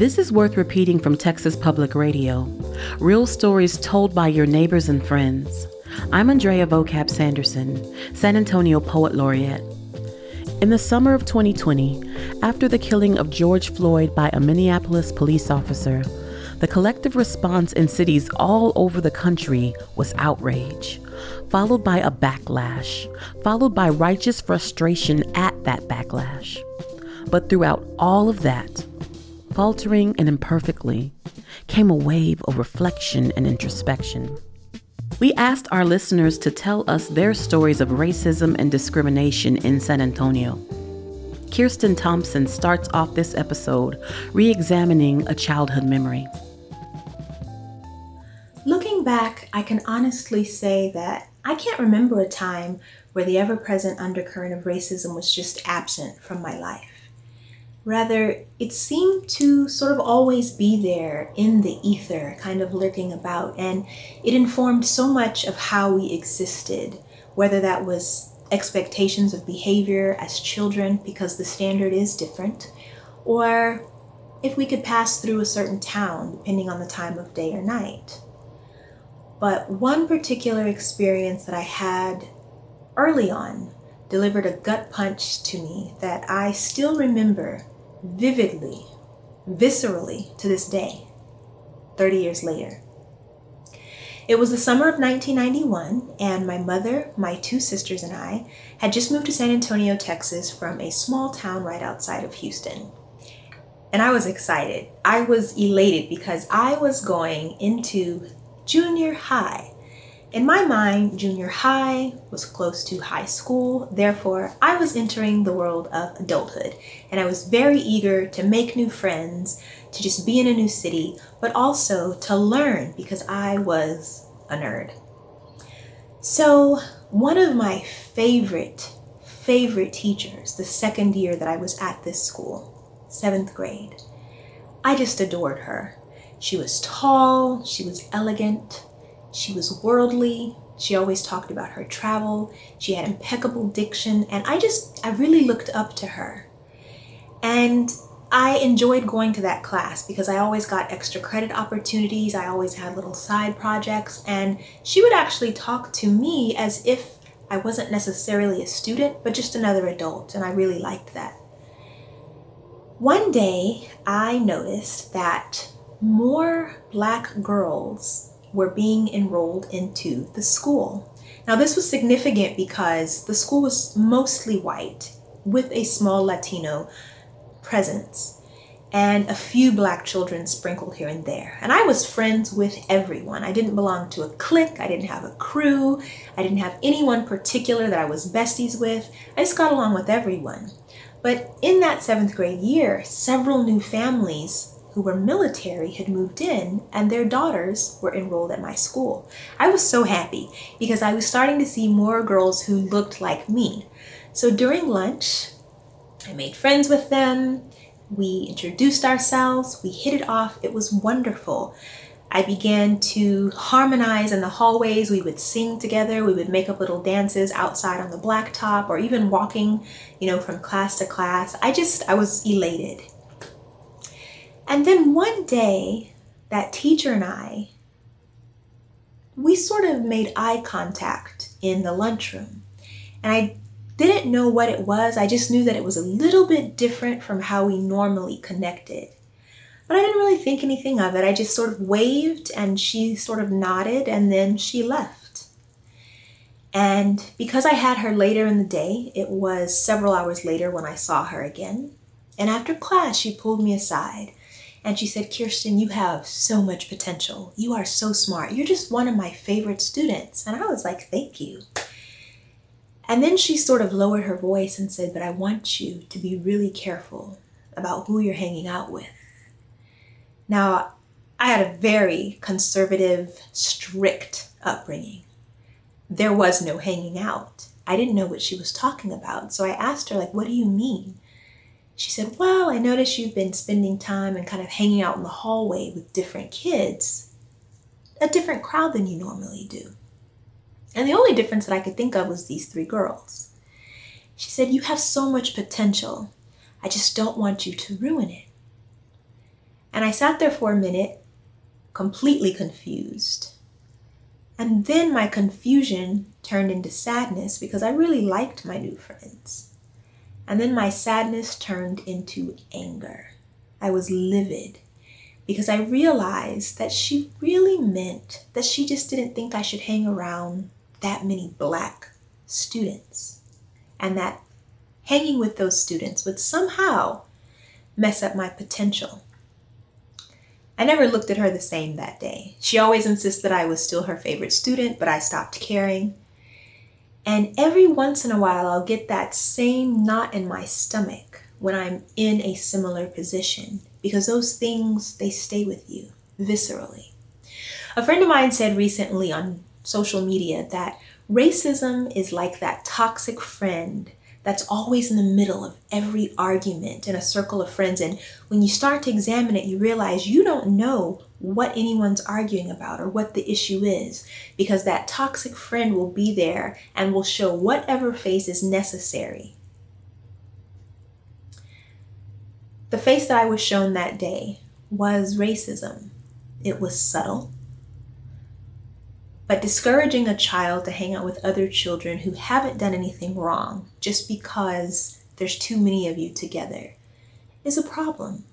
This is worth repeating from Texas Public Radio. Real stories told by your neighbors and friends. I'm Andrea Vocab Sanderson, San Antonio Poet Laureate. In the summer of 2020, after the killing of George Floyd by a Minneapolis police officer, the collective response in cities all over the country was outrage, followed by a backlash, followed by righteous frustration at that backlash. But throughout all of that, faltering and imperfectly, came a wave of reflection and introspection. We asked our listeners to tell us their stories of racism and discrimination in San Antonio. Kirsten Thompson starts off this episode re examining a childhood memory. Looking back, I can honestly say that I can't remember a time where the ever present undercurrent of racism was just absent from my life. Rather, it seemed to sort of always be there in the ether, kind of lurking about, and it informed so much of how we existed, whether that was expectations of behavior as children because the standard is different, or if we could pass through a certain town, depending on the time of day or night. But one particular experience that I had early on delivered a gut punch to me that I still remember vividly, viscerally to this day, 30 years later. It was the summer of 1991, and my mother, my two sisters, and I had just moved to San Antonio, Texas from a small town right outside of Houston. And I was excited. I was elated because I was going into junior high. In my mind, junior high was close to high school, therefore, I was entering the world of adulthood, and I was very eager to make new friends, to just be in a new city, but also to learn because I was a nerd. So, one of my favorite, favorite teachers, the second year that I was at this school, seventh grade, I just adored her. She was tall, she was elegant, she was worldly. She always talked about her travel. She had impeccable diction, and I just, I really looked up to her. And I enjoyed going to that class because I always got extra credit opportunities. I always had little side projects, and she would actually talk to me as if I wasn't necessarily a student, but just another adult, and I really liked that. One day, I noticed that more black girls were being enrolled into the school. Now, this was significant because the school was mostly white with a small Latino presence and a few black children sprinkled here and there. And I was friends with everyone. I didn't belong to a clique, I didn't have a crew, I didn't have anyone particular that I was besties with. I just got along with everyone. But in that seventh grade year, several new families who were military had moved in and their daughters were enrolled at my school. I was so happy because I was starting to see more girls who looked like me. So during lunch, I made friends with them. We introduced ourselves. We hit it off. It was wonderful. I began to harmonize in the hallways. We would sing together. We would make up little dances outside on the blacktop or even walking, you know, from class to class. I just, I was elated. And then one day, that teacher and I, we sort of made eye contact in the lunchroom. And I didn't know what it was. I just knew that it was a little bit different from how we normally connected. But I didn't really think anything of it. I just sort of waved and she sort of nodded and then she left. And because I had her later in the day, it was several hours later when I saw her again. And after class, she pulled me aside and she said, Kirsten, you have so much potential. You are so smart. You're just one of my favorite students. And I was like, thank you. And then she sort of lowered her voice and said, But I want you to be really careful about who you're hanging out with. Now, I had a very conservative, strict upbringing. There was no hanging out. I didn't know what she was talking about. So I asked her, like, what do you mean? She said, Well, I noticed you've been spending time and kind of hanging out in the hallway with different kids, a different crowd than you normally do. And the only difference that I could think of was these three girls. She said, You have so much potential. I just don't want you to ruin it. And I sat there for a minute, completely confused. And then my confusion turned into sadness because I really liked my new friends. And then my sadness turned into anger. I was livid because I realized that she really meant that she just didn't think I should hang around that many black students and that hanging with those students would somehow mess up my potential. I never looked at her the same that day. She always insisted I was still her favorite student, but I stopped caring. And every once in a while, I'll get that same knot in my stomach when I'm in a similar position because those things, they stay with you viscerally. A friend of mine said recently on social media that racism is like that toxic friend that's always in the middle of every argument in a circle of friends. And when you start to examine it, you realize you don't know what anyone's arguing about or what the issue is because that toxic friend will be there and will show whatever face is necessary. The face that I was shown that day was racism. It was subtle, but discouraging a child to hang out with other children who haven't done anything wrong just because there's too many of you together is a problem.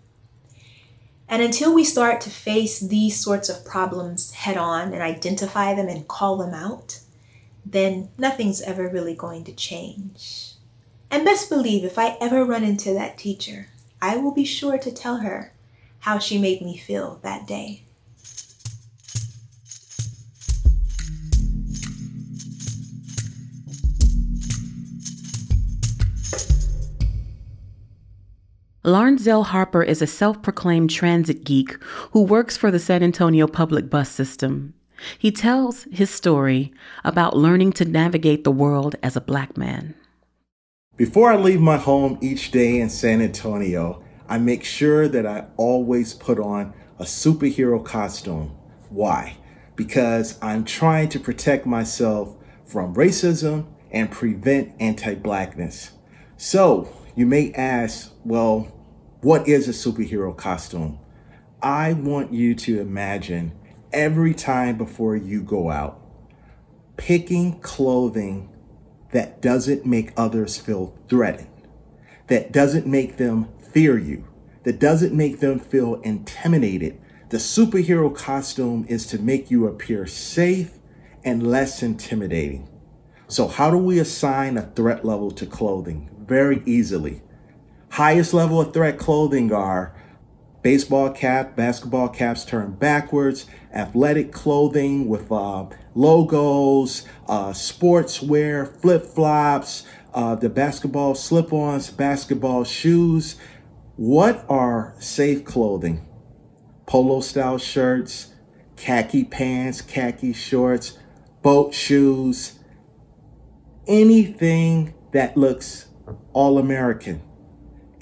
And until we start to face these sorts of problems head on and identify them and call them out, then nothing's ever really going to change. And best believe if I ever run into that teacher, I will be sure to tell her how she made me feel that day. Larnzel Harper is a self proclaimed transit geek who works for the San Antonio public bus system. He tells his story about learning to navigate the world as a black man. Before I leave my home each day in San Antonio, I make sure that I always put on a superhero costume. Why? Because I'm trying to protect myself from racism and prevent anti blackness. So, you may ask, well, what is a superhero costume? I want you to imagine every time before you go out, picking clothing that doesn't make others feel threatened, that doesn't make them fear you, that doesn't make them feel intimidated. The superhero costume is to make you appear safe and less intimidating. So, how do we assign a threat level to clothing? Very easily highest level of threat clothing are baseball cap, basketball caps turned backwards, athletic clothing with uh, logos, uh, sportswear, flip flops, uh, the basketball slip ons, basketball shoes. What are safe clothing? Polo style shirts, khaki pants, khaki shorts, boat shoes, anything that looks all American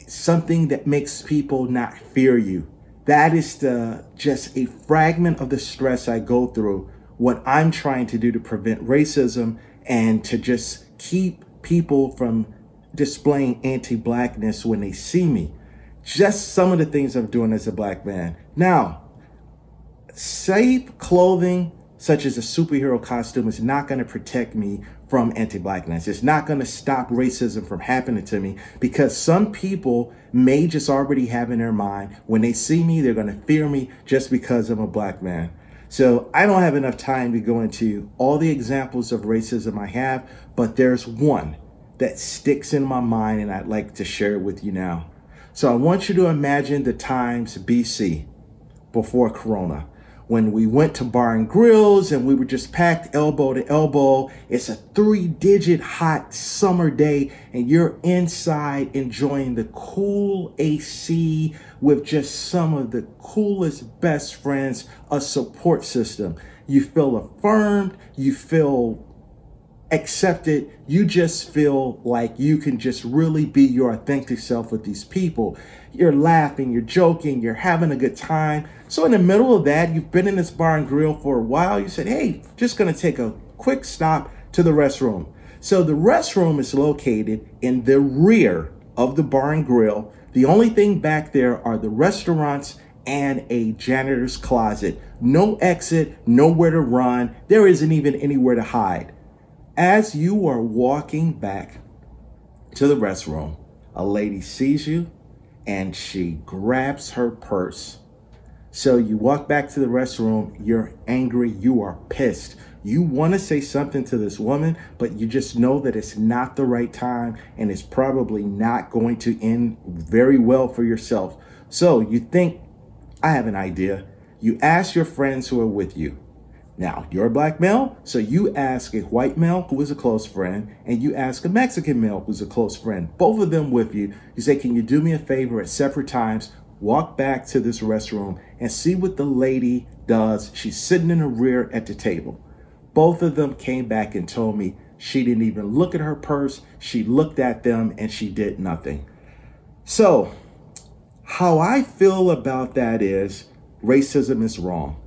something that makes people not fear you. That is the just a fragment of the stress I go through. What I'm trying to do to prevent racism and to just keep people from displaying anti-blackness when they see me. Just some of the things I'm doing as a black man. Now, safe clothing such as a superhero costume is not going to protect me from anti-blackness. It's not going to stop racism from happening to me because some people may just already have in their mind when they see me, they're going to fear me just because I'm a black man. So I don't have enough time to go into all the examples of racism I have, but there's one that sticks in my mind and I'd like to share it with you now. So I want you to imagine the times BC before Corona when we went to bar and grills and we were just packed elbow to elbow. It's a three digit hot summer day and you're inside enjoying the cool AC with just some of the coolest best friends, a support system. You feel affirmed, you feel accepted, you just feel like you can just really be your authentic self with these people. You're laughing, you're joking, you're having a good time. So, in the middle of that, you've been in this bar and grill for a while. You said, Hey, just gonna take a quick stop to the restroom. So, the restroom is located in the rear of the bar and grill. The only thing back there are the restaurants and a janitor's closet. No exit, nowhere to run. There isn't even anywhere to hide. As you are walking back to the restroom, a lady sees you and she grabs her purse. So you walk back to the restroom, you're angry, you are pissed. You want to say something to this woman, but you just know that it's not the right time and it's probably not going to end very well for yourself. So you think, I have an idea. You ask your friends who are with you. Now, you're a black male, so you ask a white male who is a close friend, and you ask a Mexican male who's a close friend, both of them with you. You say, Can you do me a favor at separate times? Walk back to this restroom and see what the lady does. She's sitting in the rear at the table. Both of them came back and told me she didn't even look at her purse. She looked at them and she did nothing. So, how I feel about that is racism is wrong.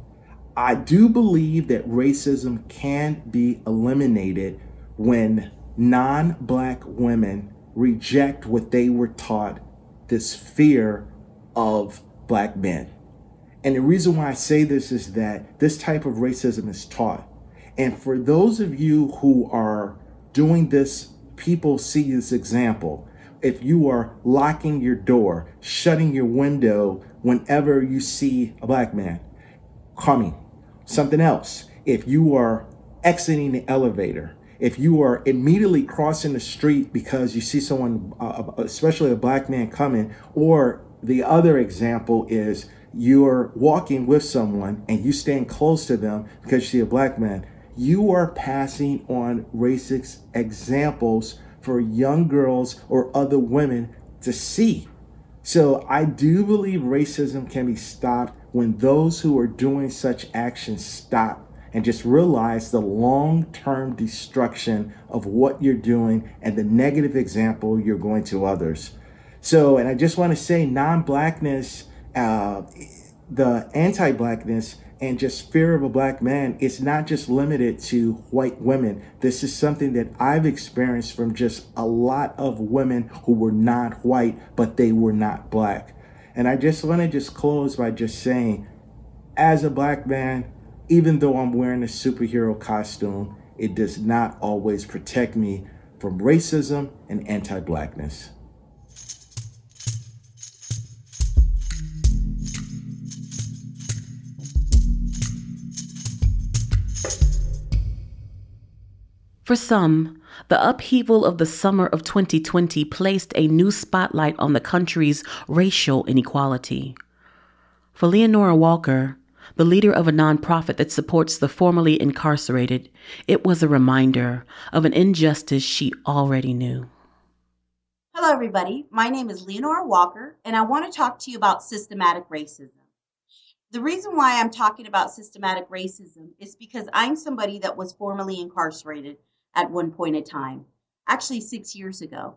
I do believe that racism can be eliminated when non black women reject what they were taught this fear of black men. And the reason why I say this is that this type of racism is taught. And for those of you who are doing this, people see this example. If you are locking your door, shutting your window whenever you see a black man coming, something else. If you are exiting the elevator, if you are immediately crossing the street because you see someone, uh, especially a black man coming, or the other example is you're walking with someone and you stand close to them because you see a black man, you are passing on racist examples for young girls or other women to see. So I do believe racism can be stopped when those who are doing such actions stop and just realize the long term destruction of what you're doing and the negative example you're going to others. So, and I just want to say non blackness, uh, the anti blackness, and just fear of a black man it's not just limited to white women this is something that i've experienced from just a lot of women who were not white but they were not black and i just want to just close by just saying as a black man even though i'm wearing a superhero costume it does not always protect me from racism and anti-blackness. For some, the upheaval of the summer of 2020 placed a new spotlight on the country's racial inequality. For Leonora Walker, the leader of a nonprofit that supports the formerly incarcerated, it was a reminder of an injustice she already knew. Hello, everybody. My name is Leonora Walker, and I want to talk to you about systematic racism. The reason why I'm talking about systematic racism is because I'm somebody that was formerly incarcerated at one point in time, actually six years ago.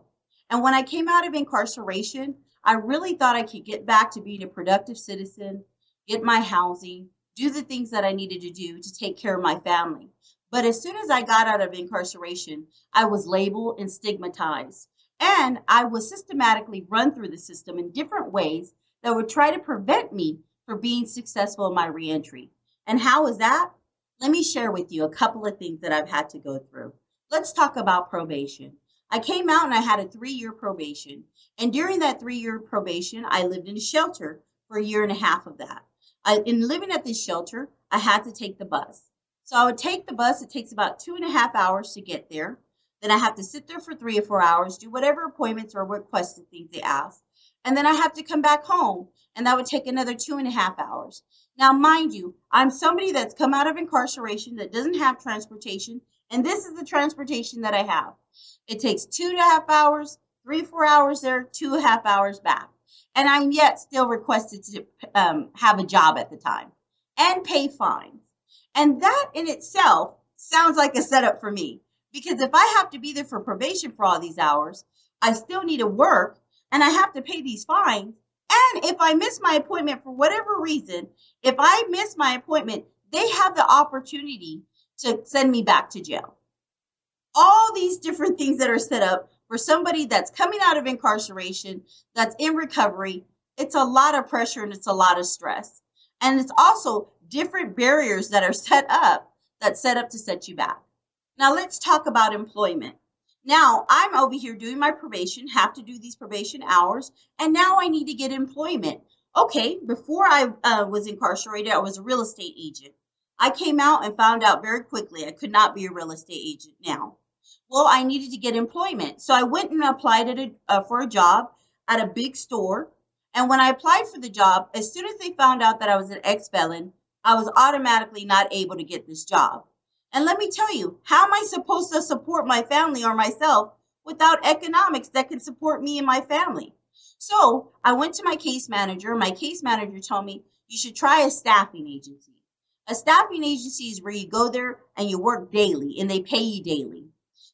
And when I came out of incarceration, I really thought I could get back to being a productive citizen, get my housing, do the things that I needed to do to take care of my family. But as soon as I got out of incarceration, I was labeled and stigmatized. And I was systematically run through the system in different ways that would try to prevent me from being successful in my reentry. And how is that? Let me share with you a couple of things that I've had to go through. Let's talk about probation. I came out and I had a three year probation. And during that three year probation, I lived in a shelter for a year and a half of that. I, in living at this shelter, I had to take the bus. So I would take the bus. It takes about two and a half hours to get there. Then I have to sit there for three or four hours, do whatever appointments or requested things they ask. And then I have to come back home, and that would take another two and a half hours. Now, mind you, I'm somebody that's come out of incarceration that doesn't have transportation and this is the transportation that I have. It takes two and a half hours, three, four hours there, two and a half hours back. And I'm yet still requested to um, have a job at the time and pay fines. And that in itself sounds like a setup for me. Because if I have to be there for probation for all these hours, I still need to work and I have to pay these fines. And if I miss my appointment for whatever reason, if I miss my appointment, they have the opportunity to send me back to jail. All these different things that are set up for somebody that's coming out of incarceration, that's in recovery, it's a lot of pressure and it's a lot of stress. And it's also different barriers that are set up that set up to set you back. Now let's talk about employment. Now I'm over here doing my probation, have to do these probation hours, and now I need to get employment. Okay, before I uh, was incarcerated, I was a real estate agent. I came out and found out very quickly I could not be a real estate agent now. Well, I needed to get employment. So I went and applied a, uh, for a job at a big store. And when I applied for the job, as soon as they found out that I was an ex felon, I was automatically not able to get this job. And let me tell you, how am I supposed to support my family or myself without economics that can support me and my family? So I went to my case manager. My case manager told me you should try a staffing agency. A staffing agency is where you go there and you work daily and they pay you daily.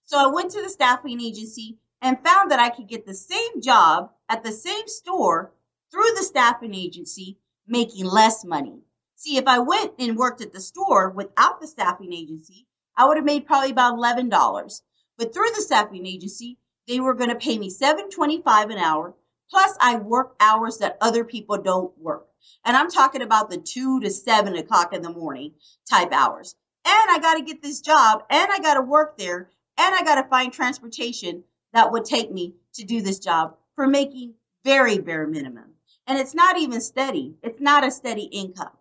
So I went to the staffing agency and found that I could get the same job at the same store through the staffing agency, making less money. See, if I went and worked at the store without the staffing agency, I would have made probably about $11. But through the staffing agency, they were going to pay me $7.25 an hour. Plus, I work hours that other people don't work. And I'm talking about the two to seven o'clock in the morning type hours. And I got to get this job and I got to work there and I got to find transportation that would take me to do this job for making very bare minimum. And it's not even steady. It's not a steady income.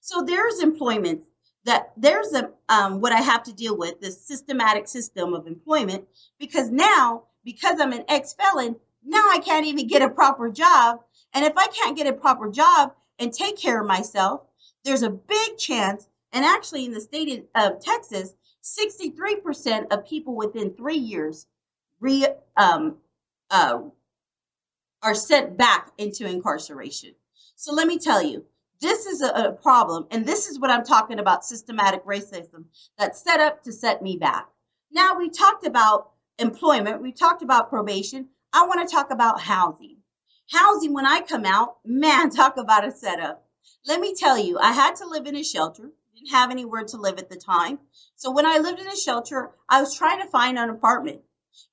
So there's employment that there's a um, what I have to deal with this systematic system of employment because now because I'm an ex felon now I can't even get a proper job and if I can't get a proper job and take care of myself there's a big chance and actually in the state of Texas 63% of people within three years re, um, uh, are sent back into incarceration. So let me tell you, this is a, a problem, and this is what I'm talking about systematic racism that's set up to set me back. Now, we talked about employment, we talked about probation. I want to talk about housing. Housing, when I come out, man, talk about a setup. Let me tell you, I had to live in a shelter, didn't have anywhere to live at the time. So when I lived in a shelter, I was trying to find an apartment.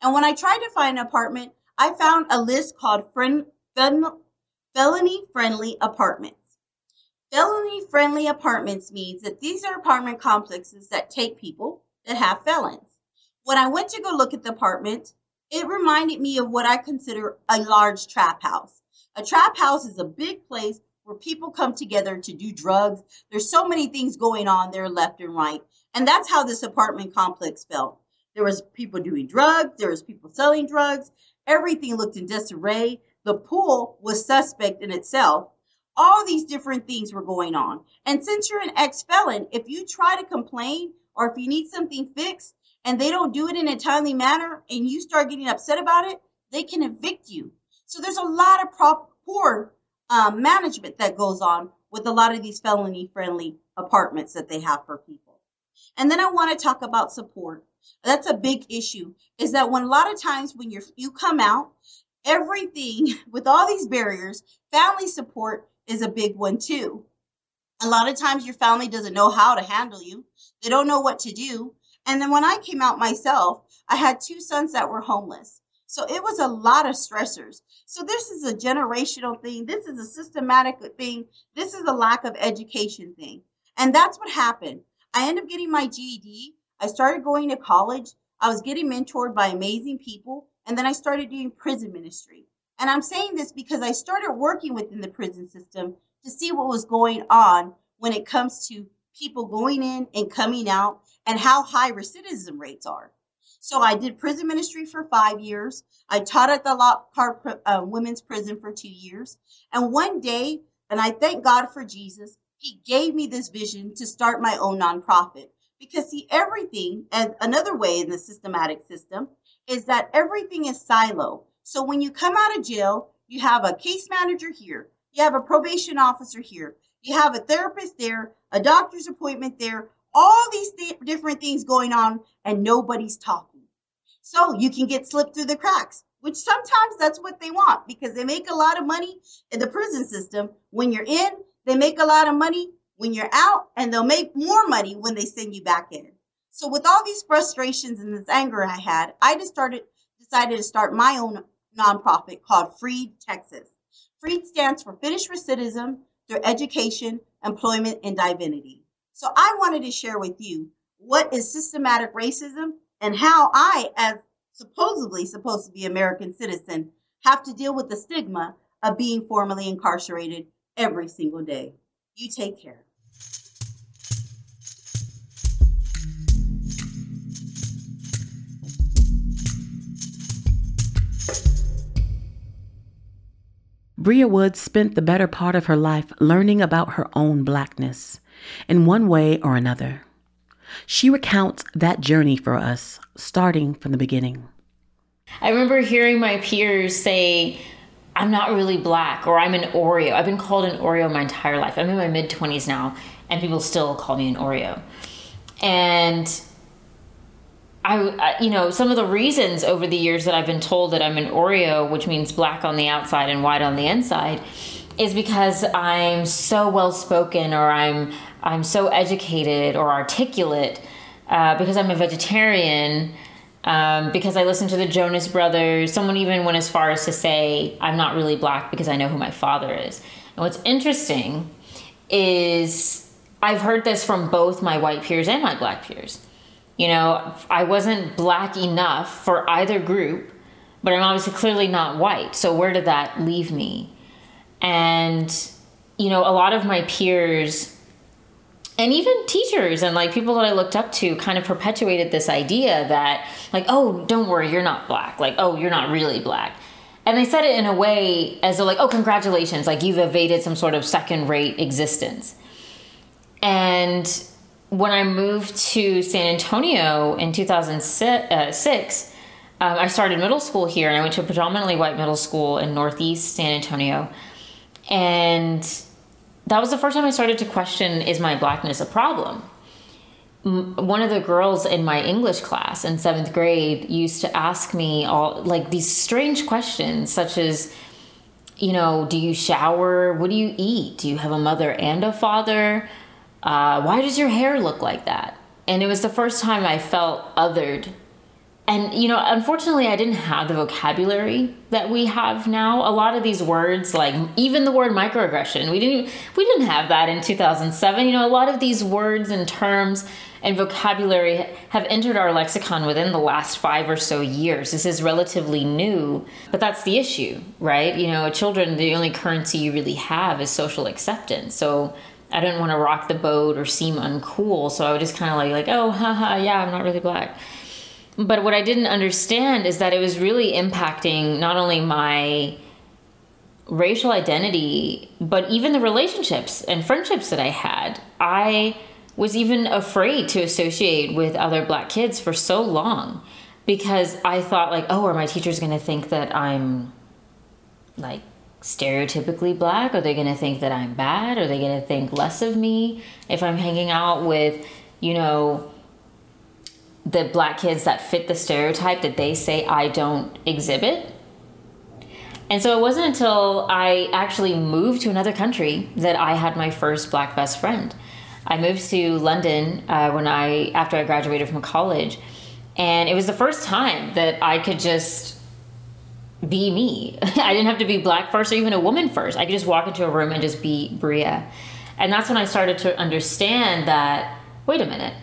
And when I tried to find an apartment, I found a list called friend, felony friendly apartments. Felony friendly apartments means that these are apartment complexes that take people that have felons. When I went to go look at the apartment, it reminded me of what I consider a large trap house. A trap house is a big place where people come together to do drugs. There's so many things going on there left and right. And that's how this apartment complex felt. There was people doing drugs, there was people selling drugs. Everything looked in disarray. The pool was suspect in itself all these different things were going on. And since you're an ex felon, if you try to complain or if you need something fixed and they don't do it in a timely manner and you start getting upset about it, they can evict you. So there's a lot of prop- poor um, management that goes on with a lot of these felony friendly apartments that they have for people. And then I want to talk about support. That's a big issue is that when a lot of times when you're you come out, everything with all these barriers, family support is a big one too. A lot of times your family doesn't know how to handle you. They don't know what to do. And then when I came out myself, I had two sons that were homeless. So it was a lot of stressors. So this is a generational thing. This is a systematic thing. This is a lack of education thing. And that's what happened. I ended up getting my GED. I started going to college. I was getting mentored by amazing people. And then I started doing prison ministry. And I'm saying this because I started working within the prison system to see what was going on when it comes to people going in and coming out and how high recidivism rates are. So I did prison ministry for five years. I taught at the Lockhart uh, Women's Prison for two years. And one day, and I thank God for Jesus, He gave me this vision to start my own nonprofit. Because, see, everything, and another way in the systematic system, is that everything is silo. So when you come out of jail, you have a case manager here, you have a probation officer here, you have a therapist there, a doctor's appointment there, all these th- different things going on, and nobody's talking. So you can get slipped through the cracks, which sometimes that's what they want because they make a lot of money in the prison system. When you're in, they make a lot of money when you're out, and they'll make more money when they send you back in. So with all these frustrations and this anger I had, I just started decided to start my own nonprofit called Freed Texas. FREED stands for Finish Recidivism Education, Employment, and Divinity. So I wanted to share with you what is systematic racism and how I, as supposedly supposed to be American citizen, have to deal with the stigma of being formally incarcerated every single day. You take care. Bria Woods spent the better part of her life learning about her own blackness in one way or another. She recounts that journey for us, starting from the beginning. I remember hearing my peers say, I'm not really black, or I'm an Oreo. I've been called an Oreo my entire life. I'm in my mid 20s now, and people still call me an Oreo. And I, you know, some of the reasons over the years that I've been told that I'm an Oreo, which means black on the outside and white on the inside, is because I'm so well spoken or I'm I'm so educated or articulate, uh, because I'm a vegetarian, um, because I listen to the Jonas Brothers. Someone even went as far as to say I'm not really black because I know who my father is. And what's interesting is I've heard this from both my white peers and my black peers you know, I wasn't black enough for either group, but I'm obviously clearly not white. So where did that leave me? And, you know, a lot of my peers and even teachers and like people that I looked up to kind of perpetuated this idea that, like, oh, don't worry, you're not black. Like, oh, you're not really black. And they said it in a way as though, like, oh, congratulations, like you've evaded some sort of second rate existence. And when I moved to San Antonio in 2006, um, I started middle school here and I went to a predominantly white middle school in Northeast San Antonio. And that was the first time I started to question is my blackness a problem? One of the girls in my English class in seventh grade used to ask me all like these strange questions, such as, you know, do you shower? What do you eat? Do you have a mother and a father? Uh, why does your hair look like that? And it was the first time I felt othered. And, you know, unfortunately, I didn't have the vocabulary that we have now. A lot of these words, like even the word microaggression, we didn't, we didn't have that in 2007. You know, a lot of these words and terms and vocabulary have entered our lexicon within the last five or so years. This is relatively new, but that's the issue, right? You know, children, the only currency you really have is social acceptance. So I didn't want to rock the boat or seem uncool, so I would just kind of like like, oh, haha, yeah, I'm not really black. But what I didn't understand is that it was really impacting not only my racial identity, but even the relationships and friendships that I had. I was even afraid to associate with other black kids for so long because I thought like, oh, are my teachers going to think that I'm like stereotypically black? Are they going to think that I'm bad? Are they going to think less of me if I'm hanging out with, you know, the black kids that fit the stereotype that they say I don't exhibit? And so it wasn't until I actually moved to another country that I had my first black best friend. I moved to London uh, when I after I graduated from college, and it was the first time that I could just be me. I didn't have to be black first or even a woman first. I could just walk into a room and just be Bria. And that's when I started to understand that wait a minute.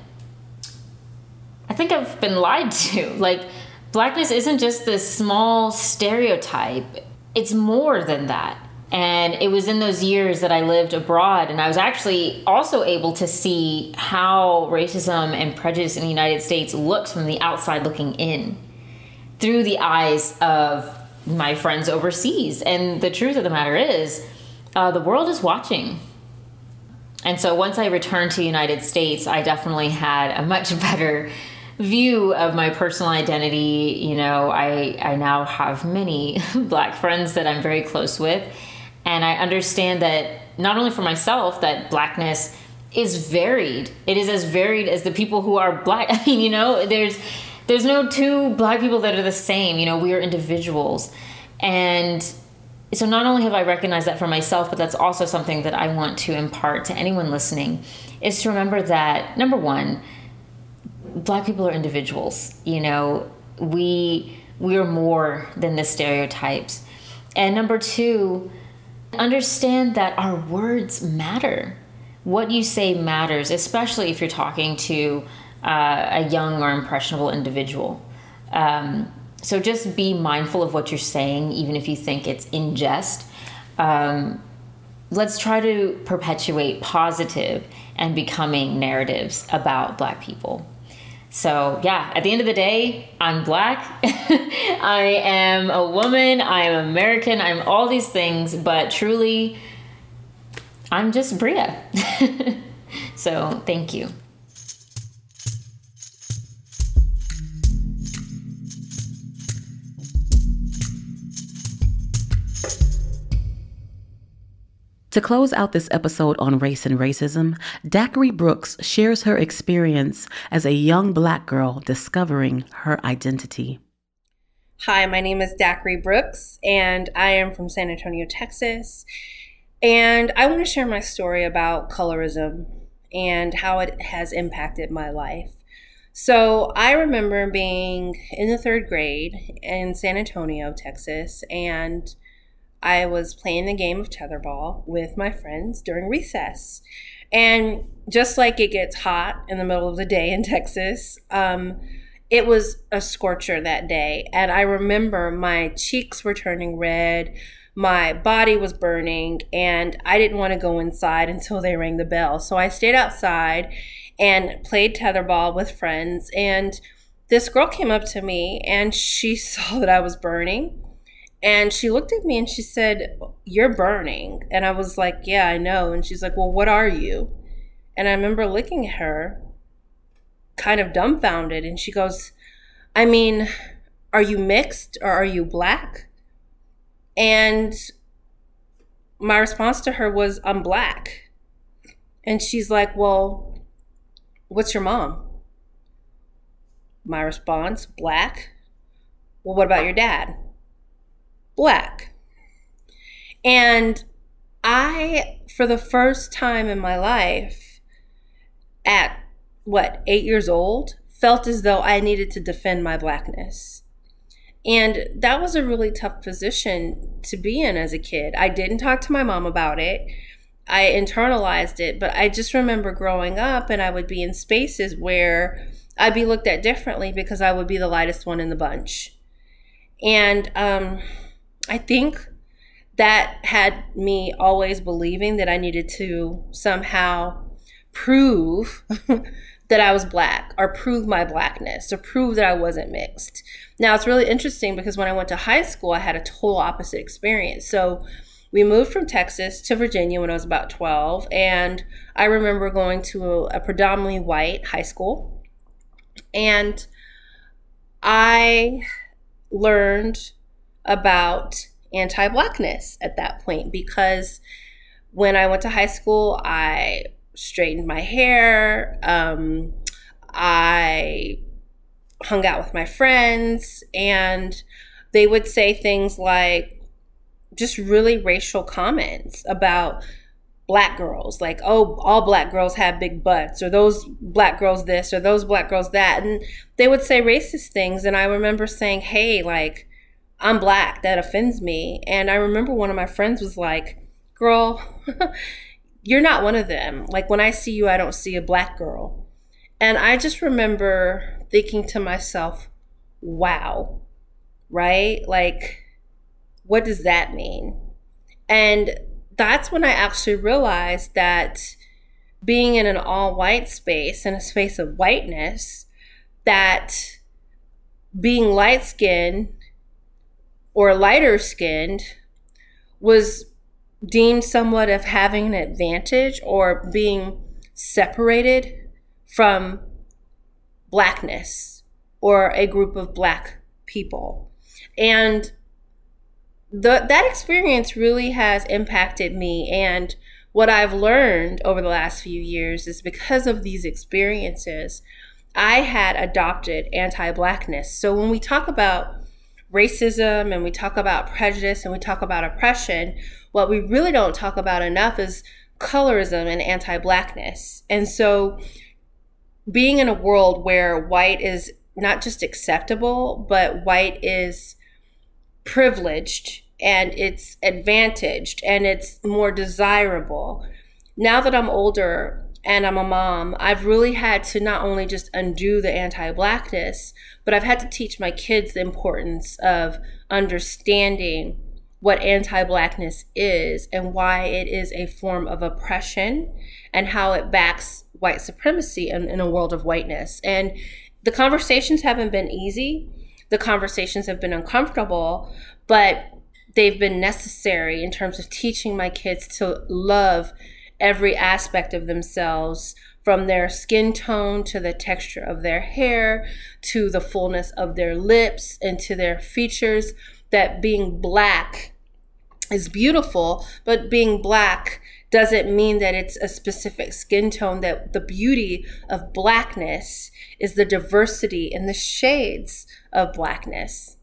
I think I've been lied to. Like, blackness isn't just this small stereotype, it's more than that. And it was in those years that I lived abroad, and I was actually also able to see how racism and prejudice in the United States looks from the outside looking in through the eyes of my friends overseas. And the truth of the matter is, uh, the world is watching. And so once I returned to the United States, I definitely had a much better view of my personal identity. You know, I, I now have many black friends that I'm very close with. And I understand that not only for myself, that blackness is varied. It is as varied as the people who are black. I mean, you know, there's there's no two black people that are the same. You know, we are individuals. And so not only have I recognized that for myself, but that's also something that I want to impart to anyone listening is to remember that number one, black people are individuals. You know, we we are more than the stereotypes. And number two, Understand that our words matter. What you say matters, especially if you're talking to uh, a young or impressionable individual. Um, so just be mindful of what you're saying, even if you think it's in jest. Um, let's try to perpetuate positive and becoming narratives about Black people. So, yeah, at the end of the day, I'm black. I am a woman. I am American. I'm all these things, but truly, I'm just Bria. so, thank you. To close out this episode on race and racism, Dacre Brooks shares her experience as a young black girl discovering her identity. Hi, my name is Dacre Brooks, and I am from San Antonio, Texas. And I want to share my story about colorism and how it has impacted my life. So, I remember being in the third grade in San Antonio, Texas, and I was playing the game of tetherball with my friends during recess. And just like it gets hot in the middle of the day in Texas, um, it was a scorcher that day. And I remember my cheeks were turning red, my body was burning, and I didn't want to go inside until they rang the bell. So I stayed outside and played tetherball with friends. And this girl came up to me and she saw that I was burning and she looked at me and she said, You're burning. And I was like, Yeah, I know. And she's like, Well, what are you? And I remember looking at her, kind of dumbfounded. And she goes, I mean, are you mixed or are you black? And my response to her was, I'm black. And she's like, Well, what's your mom? My response, black. Well, what about your dad? Black. And I, for the first time in my life, at what, eight years old, felt as though I needed to defend my blackness. And that was a really tough position to be in as a kid. I didn't talk to my mom about it. I internalized it, but I just remember growing up and I would be in spaces where I'd be looked at differently because I would be the lightest one in the bunch. And um, I think that had me always believing that I needed to somehow prove that I was black or prove my blackness or prove that I wasn't mixed. Now, it's really interesting because when I went to high school, I had a total opposite experience. So, we moved from Texas to Virginia when I was about 12, and I remember going to a, a predominantly white high school. And I learned about anti blackness at that point because when I went to high school, I straightened my hair. Um, I hung out with my friends, and they would say things like just really racial comments about black girls like oh all black girls have big butts or those black girls this or those black girls that and they would say racist things and i remember saying hey like I'm black. That offends me. And I remember one of my friends was like, Girl, you're not one of them. Like when I see you, I don't see a black girl. And I just remember thinking to myself, Wow, right? Like, what does that mean? And that's when I actually realized that being in an all white space, in a space of whiteness, that being light skinned or lighter skinned was deemed somewhat of having an advantage or being separated from blackness or a group of black people. And the, that experience really has impacted me. And what I've learned over the last few years is because of these experiences, I had adopted anti blackness. So when we talk about racism and we talk about prejudice and we talk about oppression, what we really don't talk about enough is colorism and anti blackness. And so, being in a world where white is not just acceptable, but white is privileged and it's advantaged and it's more desirable. Now that I'm older and I'm a mom, I've really had to not only just undo the anti blackness, but I've had to teach my kids the importance of understanding what anti blackness is and why it is a form of oppression and how it backs white supremacy in, in a world of whiteness. And the conversations haven't been easy, the conversations have been uncomfortable, but they've been necessary in terms of teaching my kids to love every aspect of themselves from their skin tone to the texture of their hair to the fullness of their lips and to their features that being black is beautiful but being black doesn't mean that it's a specific skin tone that the beauty of blackness is the diversity and the shades of blackness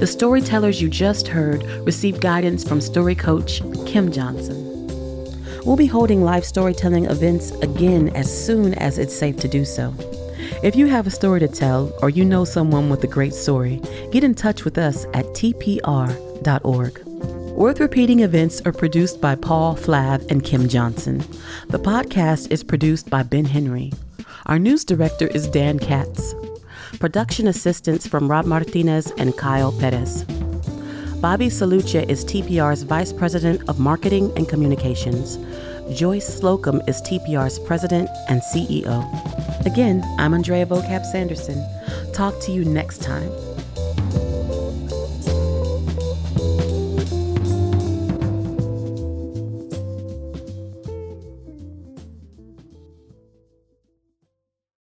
The storytellers you just heard received guidance from story coach Kim Johnson. We'll be holding live storytelling events again as soon as it's safe to do so. If you have a story to tell or you know someone with a great story, get in touch with us at tpr.org. Worth Repeating events are produced by Paul Flav and Kim Johnson. The podcast is produced by Ben Henry. Our news director is Dan Katz. Production assistance from Rob Martinez and Kyle Perez. Bobby Salucha is TPR's Vice President of Marketing and Communications. Joyce Slocum is TPR's President and CEO. Again, I'm Andrea Vocab Sanderson. Talk to you next time.